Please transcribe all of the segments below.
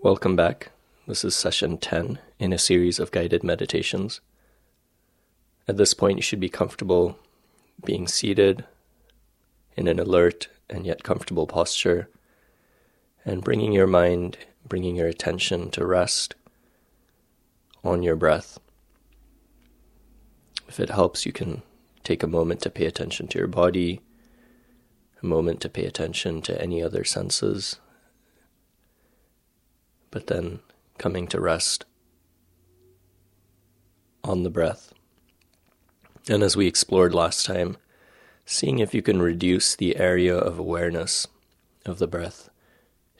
Welcome back. This is session 10 in a series of guided meditations. At this point, you should be comfortable being seated in an alert and yet comfortable posture and bringing your mind, bringing your attention to rest on your breath. If it helps, you can take a moment to pay attention to your body, a moment to pay attention to any other senses but then coming to rest on the breath. And as we explored last time, seeing if you can reduce the area of awareness of the breath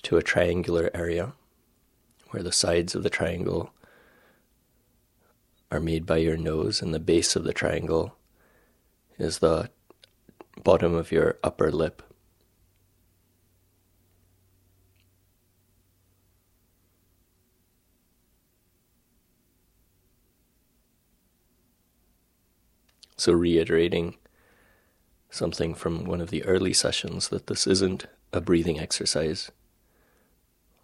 to a triangular area where the sides of the triangle are made by your nose and the base of the triangle is the bottom of your upper lip. So, reiterating something from one of the early sessions that this isn't a breathing exercise.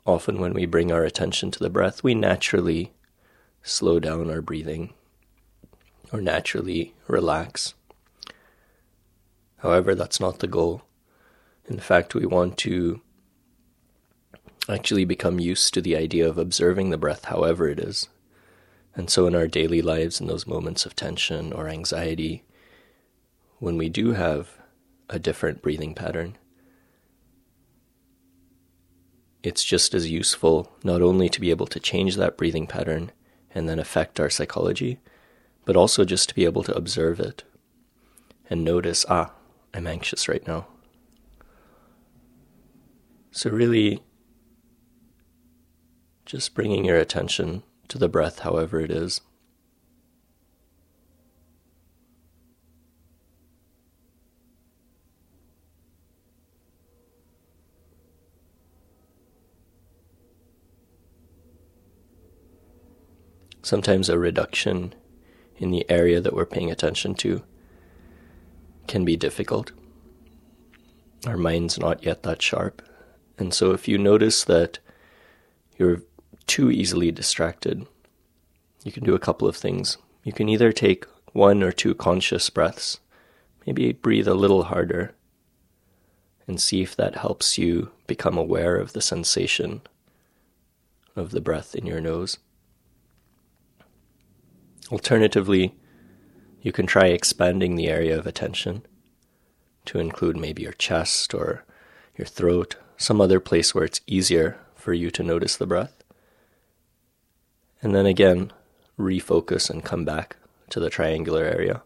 Often, when we bring our attention to the breath, we naturally slow down our breathing or naturally relax. However, that's not the goal. In fact, we want to actually become used to the idea of observing the breath however it is. And so, in our daily lives, in those moments of tension or anxiety, when we do have a different breathing pattern, it's just as useful not only to be able to change that breathing pattern and then affect our psychology, but also just to be able to observe it and notice, ah, I'm anxious right now. So, really, just bringing your attention to the breath, however it is. Sometimes a reduction in the area that we're paying attention to can be difficult. Our mind's not yet that sharp. And so if you notice that you're too easily distracted, you can do a couple of things. You can either take one or two conscious breaths, maybe breathe a little harder, and see if that helps you become aware of the sensation of the breath in your nose. Alternatively, you can try expanding the area of attention to include maybe your chest or your throat, some other place where it's easier for you to notice the breath. And then again, refocus and come back to the triangular area.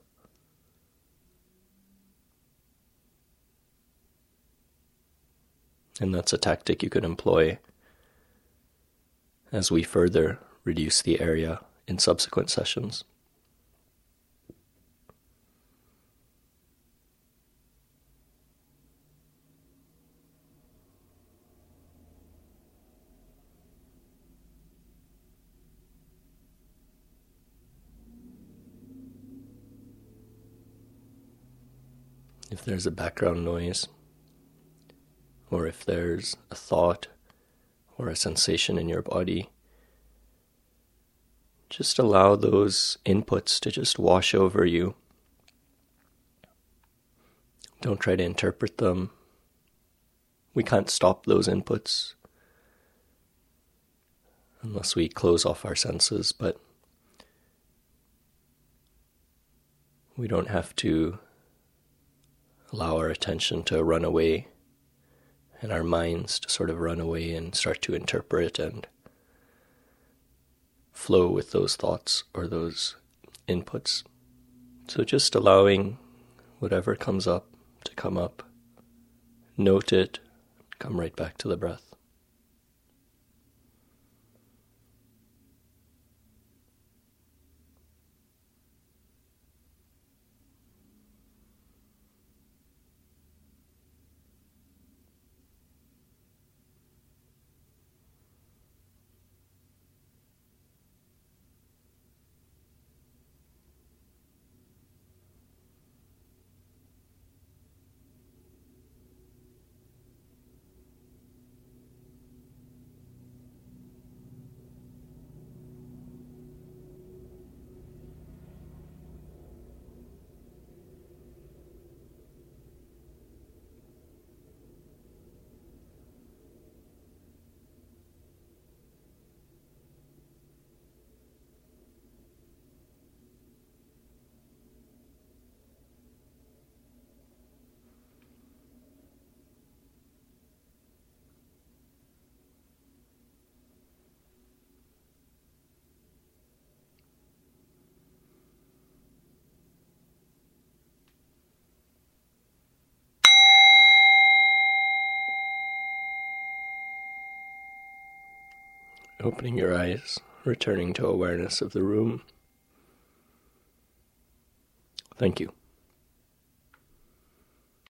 And that's a tactic you could employ as we further reduce the area in subsequent sessions. If there's a background noise, or if there's a thought or a sensation in your body, just allow those inputs to just wash over you. Don't try to interpret them. We can't stop those inputs unless we close off our senses, but we don't have to allow our attention to run away and our minds to sort of run away and start to interpret and flow with those thoughts or those inputs. So just allowing whatever comes up to come up, note it, come right back to the breath. Opening your eyes, returning to awareness of the room. Thank you.